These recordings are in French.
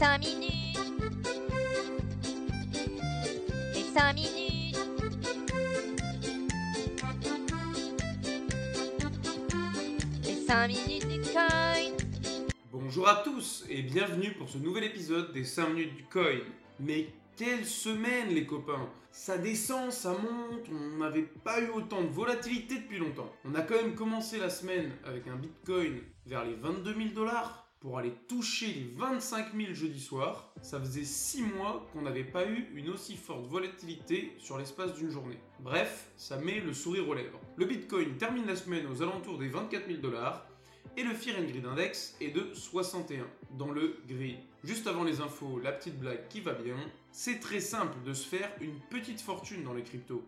5 minutes. Les 5 minutes. Les 5 minutes du coin. Bonjour à tous et bienvenue pour ce nouvel épisode des 5 minutes du coin. Mais quelle semaine les copains Ça descend, ça monte, on n'avait pas eu autant de volatilité depuis longtemps. On a quand même commencé la semaine avec un bitcoin vers les 22 000 dollars pour aller toucher les 25 000 jeudi soir. Ça faisait 6 mois qu'on n'avait pas eu une aussi forte volatilité sur l'espace d'une journée. Bref, ça met le sourire aux lèvres. Le bitcoin termine la semaine aux alentours des 24 000 dollars et le Fear and Greed Index est de 61 dans le gris. Juste avant les infos, la petite blague qui va bien, c'est très simple de se faire une petite fortune dans les cryptos.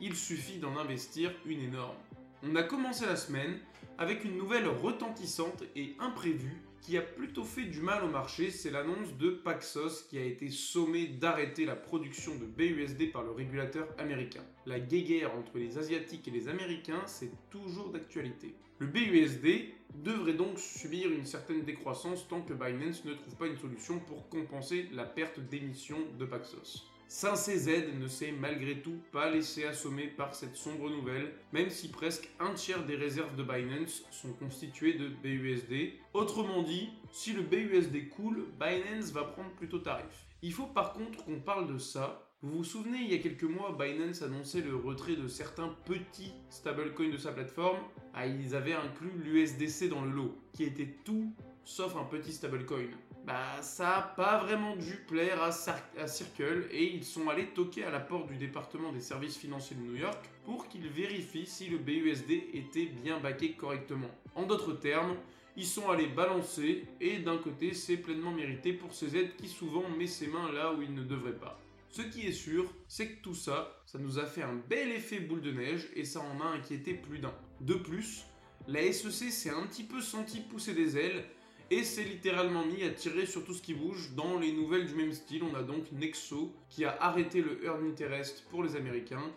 Il suffit d'en investir une énorme. On a commencé la semaine avec une nouvelle retentissante et imprévue qui a plutôt fait du mal au marché, c'est l'annonce de Paxos qui a été sommé d'arrêter la production de BUSD par le régulateur américain. La guéguerre entre les Asiatiques et les Américains, c'est toujours d'actualité. Le BUSD devrait donc subir une certaine décroissance tant que Binance ne trouve pas une solution pour compenser la perte d'émission de Paxos. Saint-CZ ne s'est malgré tout pas laissé assommer par cette sombre nouvelle, même si presque un tiers des réserves de Binance sont constituées de BUSD. Autrement dit, si le BUSD coule, Binance va prendre plutôt tarif. Il faut par contre qu'on parle de ça. Vous vous souvenez, il y a quelques mois, Binance annonçait le retrait de certains petits stablecoins de sa plateforme. Ah, ils avaient inclus l'USDC dans le lot, qui était tout sauf un petit stablecoin. Bah, ça a pas vraiment dû plaire à, Circle et ils sont allés toquer à la porte du département des services financiers de New York pour qu'ils vérifient si le BUSD était bien baqué correctement. En d'autres termes, ils sont allés balancer et d'un côté c'est pleinement mérité pour ces aides qui souvent met ses mains là où il ne devrait pas. Ce qui est sûr, c'est que tout ça, ça nous a fait un bel effet boule de neige et ça en a inquiété plus d'un. De plus, la SEC s'est un petit peu senti pousser des ailes et s'est littéralement mis à tirer sur tout ce qui bouge. Dans les nouvelles du même style, on a donc Nexo qui a arrêté le earn interest pour les Américains.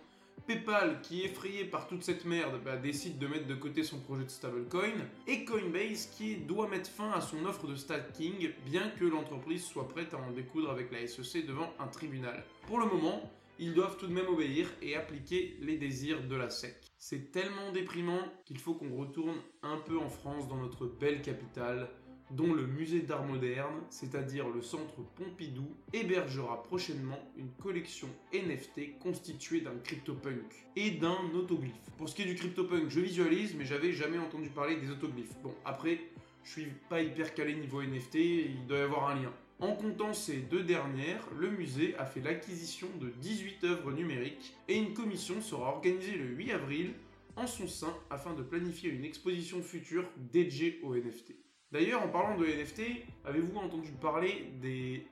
PayPal, qui effrayé par toute cette merde, bah, décide de mettre de côté son projet de stablecoin, et Coinbase qui doit mettre fin à son offre de staking, bien que l'entreprise soit prête à en découdre avec la SEC devant un tribunal. Pour le moment, ils doivent tout de même obéir et appliquer les désirs de la SEC. C'est tellement déprimant qu'il faut qu'on retourne un peu en France dans notre belle capitale dont le musée d'art moderne, c'est-à-dire le centre Pompidou, hébergera prochainement une collection NFT constituée d'un CryptoPunk et d'un autoglyphe. Pour ce qui est du CryptoPunk, je visualise, mais j'avais jamais entendu parler des autoglyphes. Bon, après, je suis pas hyper calé niveau NFT, il doit y avoir un lien. En comptant ces deux dernières, le musée a fait l'acquisition de 18 œuvres numériques et une commission sera organisée le 8 avril en son sein afin de planifier une exposition future dédiée aux NFT. D'ailleurs, en parlant de NFT, avez-vous entendu parler des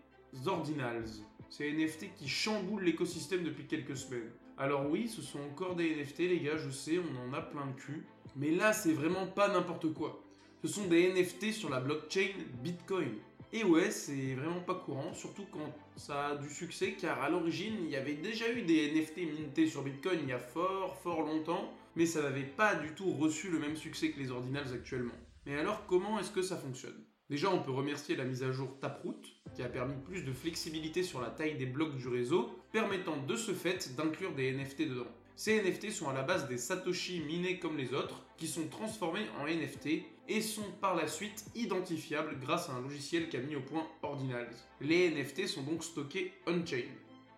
Ordinals? Ces NFT qui chamboulent l'écosystème depuis quelques semaines. Alors oui, ce sont encore des NFT les gars, je sais, on en a plein de cul. Mais là, c'est vraiment pas n'importe quoi. Ce sont des NFT sur la blockchain Bitcoin. Et ouais, c'est vraiment pas courant, surtout quand ça a du succès, car à l'origine, il y avait déjà eu des NFT mintés sur Bitcoin il y a fort, fort longtemps, mais ça n'avait pas du tout reçu le même succès que les Ordinals actuellement. Mais alors, comment est-ce que ça fonctionne? Déjà, on peut remercier la mise à jour Taproot, qui a permis plus de flexibilité sur la taille des blocs du réseau, permettant de ce fait d'inclure des NFT dedans. Ces NFT sont à la base des Satoshi minés comme les autres, qui sont transformés en NFT et sont par la suite identifiables grâce à un logiciel qu'a mis au point Ordinals. Les NFT sont donc stockés on-chain.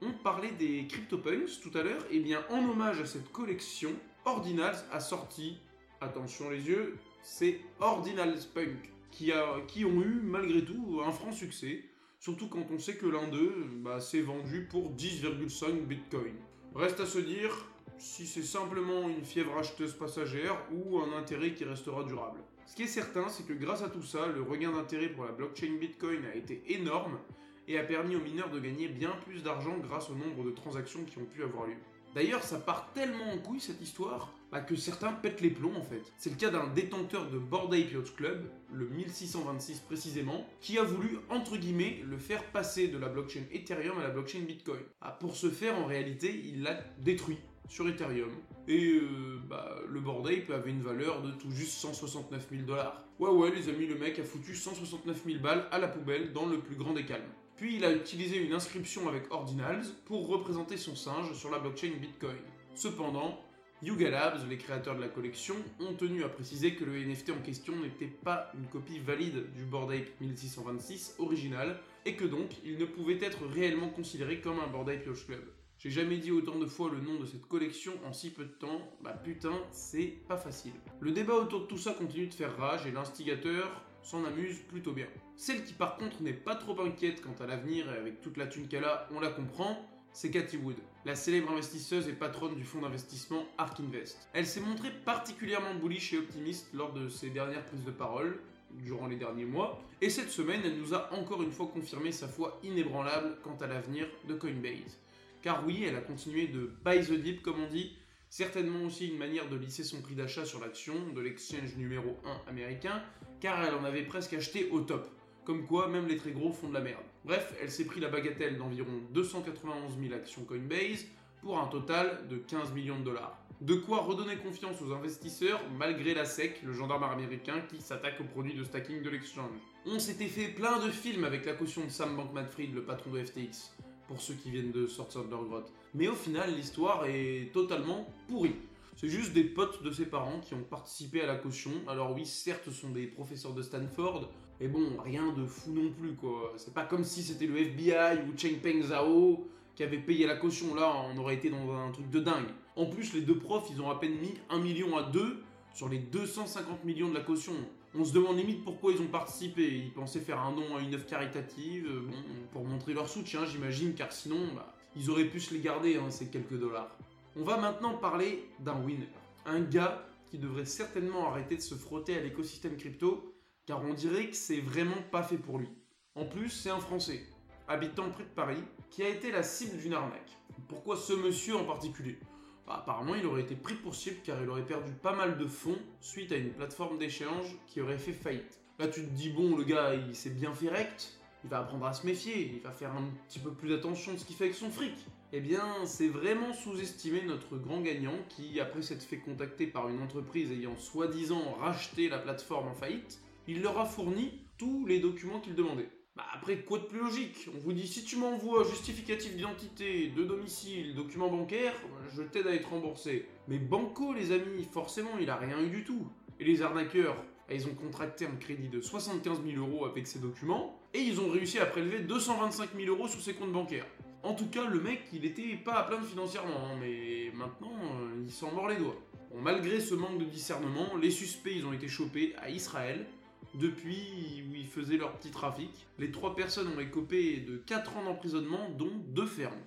On parlait des CryptoPunks tout à l'heure, et bien en hommage à cette collection, Ordinals a sorti, attention les yeux, c'est Ordinals Punk, qui, a, qui ont eu malgré tout un franc succès, surtout quand on sait que l'un d'eux bah, s'est vendu pour 10,5 Bitcoin. Reste à se dire si c'est simplement une fièvre acheteuse passagère ou un intérêt qui restera durable. Ce qui est certain, c'est que grâce à tout ça, le regain d'intérêt pour la blockchain Bitcoin a été énorme et a permis aux mineurs de gagner bien plus d'argent grâce au nombre de transactions qui ont pu avoir lieu. D'ailleurs, ça part tellement en couille cette histoire bah, que certains pètent les plombs en fait. C'est le cas d'un détenteur de Bored Ape Yacht Club, le 1626 précisément, qui a voulu entre guillemets le faire passer de la blockchain Ethereum à la blockchain Bitcoin. Ah, pour ce faire, en réalité, il l'a détruit. sur Ethereum. Et euh, bah, le Bored Ape avait une valeur de tout juste 169 000 dollars. Ouais ouais les amis, le mec a foutu 169 000 balles à la poubelle dans le plus grand des calmes. Puis il a utilisé une inscription avec Ordinals pour représenter son singe sur la blockchain Bitcoin. Cependant, Yuga Labs, les créateurs de la collection, ont tenu à préciser que le NFT en question n'était pas une copie valide du Bored Ape 1626 original et que donc il ne pouvait être réellement considéré comme un Bored Ape Club. J'ai jamais dit autant de fois le nom de cette collection en si peu de temps, bah putain, c'est pas facile. Le débat autour de tout ça continue de faire rage et l'instigateur s'en amuse plutôt bien. Celle qui par contre n'est pas trop inquiète quant à l'avenir et avec toute la thune qu'elle a, on la comprend, c'est Cathy Wood, la célèbre investisseuse et patronne du fonds d'investissement Ark Invest. Elle s'est montrée particulièrement bullish et optimiste lors de ses dernières prises de parole, durant les derniers mois, et cette semaine, elle nous a encore une fois confirmé sa foi inébranlable quant à l'avenir de Coinbase. Car oui, elle a continué de buy the dip, comme on dit, certainement aussi une manière de lisser son prix d'achat sur l'action de l'exchange numéro 1 américain, car elle en avait presque acheté au top. Comme quoi, même les très gros font de la merde. Bref, elle s'est pris la bagatelle d'environ 291 000 actions Coinbase pour un total de 15 millions de dollars. De quoi redonner confiance aux investisseurs malgré la SEC, le gendarme américain qui s'attaque aux produits de stacking de l'exchange. On s'était fait plein de films avec la caution de Sam Bankman-Fried, le patron de FTX pour ceux qui viennent de sortir de leur grotte. Mais au final, l'histoire est totalement pourrie. C'est juste des potes de ses parents qui ont participé à la caution. Alors oui, certes, ce sont des professeurs de Stanford, mais bon, rien de fou non plus, quoi. C'est pas comme si c'était le FBI ou Chengpeng Zhao qui avait payé la caution. Là, on aurait été dans un truc de dingue. En plus, les deux profs, ils ont à peine mis 1 million à 2 sur les 250 millions de la caution. On se demande limite pourquoi ils ont participé. Ils pensaient faire un don à une œuvre caritative, euh, bon, pour montrer leur soutien, j'imagine, car sinon, bah, ils auraient pu se les garder, hein, ces quelques dollars. On va maintenant parler d'un winner. Un gars qui devrait certainement arrêter de se frotter à l'écosystème crypto, car on dirait que c'est vraiment pas fait pour lui. En plus, c'est un Français, habitant près de Paris, qui a été la cible d'une arnaque. Pourquoi ce monsieur en particulier? Bah, apparemment, il aurait été pris pour cible car il aurait perdu pas mal de fonds suite à une plateforme d'échange qui aurait fait faillite. Là, tu te dis, bon, le gars, il s'est bien fait rect, il va apprendre à se méfier, il va faire un petit peu plus attention de ce qu'il fait avec son fric. Eh bien, c'est vraiment sous-estimer notre grand gagnant qui, après s'être fait contacter par une entreprise ayant soi-disant racheté la plateforme en faillite, il leur a fourni tous les documents qu'il demandait. Bah après, quoi de plus logique? On vous dit si tu m'envoies justificatif d'identité, de domicile, document bancaire, je t'aide à être remboursé. Mais Banco, les amis, forcément, il a rien eu du tout. Et les arnaqueurs, bah, ils ont contracté un crédit de 75 000 euros avec ces documents, et ils ont réussi à prélever 225 000 euros sur ses comptes bancaires. En tout cas, le mec, il était pas à plaindre financièrement, hein, mais maintenant, euh, il s'en mord les doigts. Malgré ce manque de discernement, les suspects, ils ont été chopés à Israël, depuis où ils faisaient leur petit trafic. Les trois personnes ont écopé de 4 ans d'emprisonnement, dont deux fermes.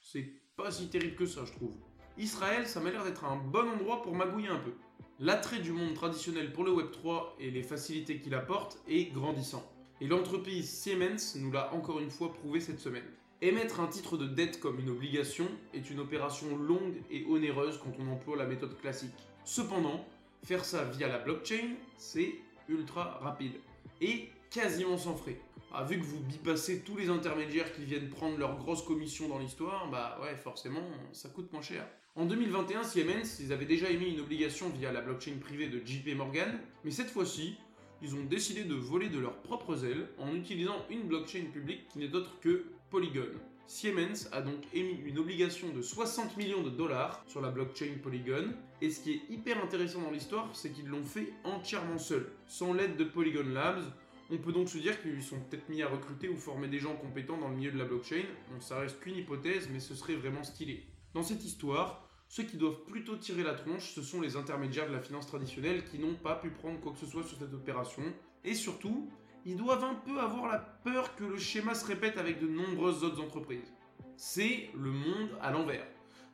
C'est pas si terrible que ça, je trouve. Israël, ça m'a l'air d'être un bon endroit pour magouiller un peu. L'attrait du monde traditionnel pour le Web3 et les facilités qu'il apporte est grandissant. Et l'entreprise Siemens nous l'a encore une fois prouvé cette semaine. Émettre un titre de dette comme une obligation est une opération longue et onéreuse quand on emploie la méthode classique. Cependant, faire ça via la blockchain, c'est ultra rapide et quasiment sans frais. Ah, vu que vous bypassez tous les intermédiaires qui viennent prendre leur grosse commission dans l'histoire, bah ouais, forcément, ça coûte moins cher. En 2021, Siemens, ils avaient déjà émis une obligation via la blockchain privée de JP Morgan, mais cette fois-ci, ils ont décidé de voler de leurs propres ailes en utilisant une blockchain publique qui n'est autre que Polygon. Siemens a donc émis une obligation de 60 millions de dollars sur la blockchain Polygon. Et ce qui est hyper intéressant dans l'histoire, c'est qu'ils l'ont fait entièrement seuls, sans l'aide de Polygon Labs. On peut donc se dire qu'ils sont peut-être mis à recruter ou former des gens compétents dans le milieu de la blockchain. Bon, ça reste qu'une hypothèse, mais ce serait vraiment stylé. Dans cette histoire, ceux qui doivent plutôt tirer la tronche, ce sont les intermédiaires de la finance traditionnelle qui n'ont pas pu prendre quoi que ce soit sur cette opération. Et surtout, ils doivent un peu avoir la peur que le schéma se répète avec de nombreuses autres entreprises. C'est le monde à l'envers.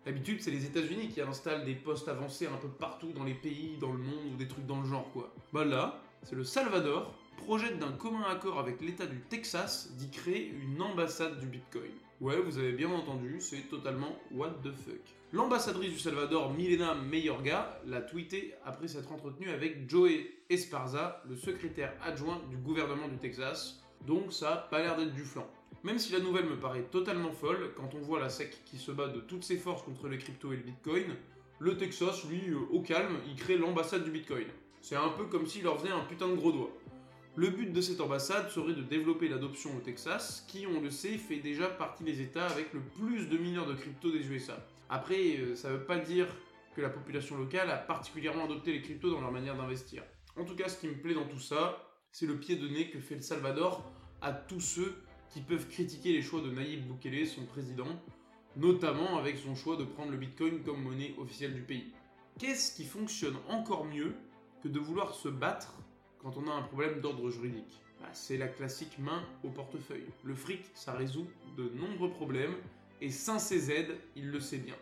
D'habitude, c'est les États-Unis qui installent des postes avancés un peu partout dans les pays, dans le monde ou des trucs dans le genre, quoi. Bah là, c'est le Salvador projette d'un commun accord avec l'État du Texas d'y créer une ambassade du Bitcoin. Ouais, vous avez bien entendu, c'est totalement what the fuck. L'ambassadrice du Salvador, Milena Mayorga, l'a tweeté après s'être entretenue avec Joey Esparza, le secrétaire adjoint du gouvernement du Texas, donc ça a pas l'air d'être du flanc. Même si la nouvelle me paraît totalement folle, quand on voit la SEC qui se bat de toutes ses forces contre les cryptos et le Bitcoin, le Texas, lui, euh, au calme, il crée l'ambassade du Bitcoin. C'est un peu comme s'il leur faisait un putain de gros doigt. Le but de cette ambassade serait de développer l'adoption au Texas, qui, on le sait, fait déjà partie des États avec le plus de mineurs de crypto des USA. Après, euh, ça veut pas dire que la population locale a particulièrement adopté les cryptos dans leur manière d'investir. En tout cas, ce qui me plaît dans tout ça, c'est le pied de nez que fait le Salvador à tous ceux qui peuvent critiquer les choix de Nayib Bukele, son président, notamment avec son choix de prendre le Bitcoin comme monnaie officielle du pays. Qu'est-ce qui fonctionne encore mieux que de vouloir se battre quand on a un problème d'ordre juridique bah, C'est la classique main au portefeuille. Le fric, ça résout de nombreux problèmes, et sans CZ, il le sait bien.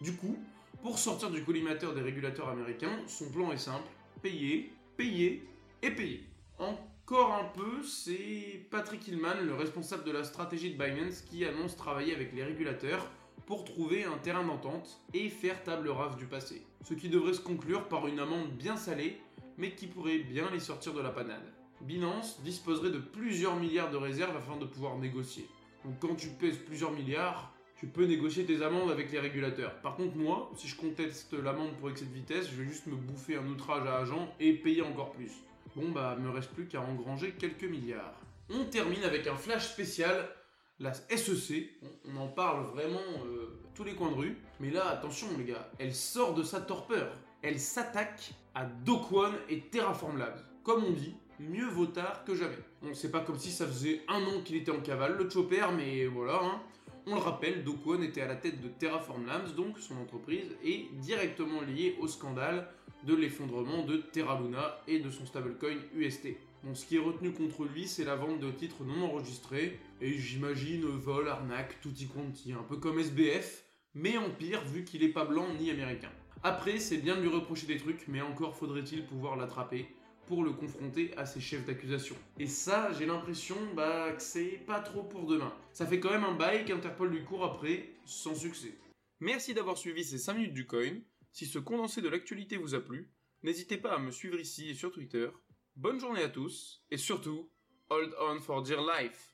Du coup, pour sortir du collimateur des régulateurs américains, son plan est simple, payer, payer et payer. Encore un peu, c'est Patrick Hillman, le responsable de la stratégie de Binance, qui annonce travailler avec les régulateurs pour trouver un terrain d'entente et faire table rase du passé. Ce qui devrait se conclure par une amende bien salée, mais qui pourrait bien les sortir de la panade. Binance disposerait de plusieurs milliards de réserves afin de pouvoir négocier. Donc quand tu pèses plusieurs milliards, tu peux négocier tes amendes avec les régulateurs. Par contre, moi, si je conteste l'amende pour excès de vitesse, je vais juste me bouffer un outrage à agent et payer encore plus. Bon, bah, me reste plus qu'à engranger quelques milliards. On termine avec un flash spécial, la SEC. On en parle vraiment euh, tous les coins de rue. Mais là, attention, les gars, elle sort de sa torpeur. Elle s'attaque à Dokwan et Terraform Labs. Comme on dit, mieux vaut tard que jamais. Bon, c'est pas comme si ça faisait un an qu'il était en cavale, le chopper, mais voilà, hein. On le rappelle, Do était à la tête de Terraform Labs, donc son entreprise, est directement liée au scandale de l'effondrement de Terra Luna et de son stablecoin UST. Bon, ce qui est retenu contre lui, c'est la vente de titres non enregistrés, et j'imagine vol, arnaque, tout y quanti, un peu comme SBF, mais en pire vu qu'il est pas blanc ni américain. Après, c'est bien de lui reprocher des trucs, mais encore faudrait-il pouvoir l'attraper pour le confronter à ses chefs d'accusation. Et ça, j'ai l'impression bah, que c'est pas trop pour demain. Ça fait quand même un bail qu'Interpol lui court après, sans succès. Merci d'avoir suivi ces 5 minutes du coin. Si ce condensé de l'actualité vous a plu, n'hésitez pas à me suivre ici et sur Twitter. Bonne journée à tous, et surtout, hold on for dear life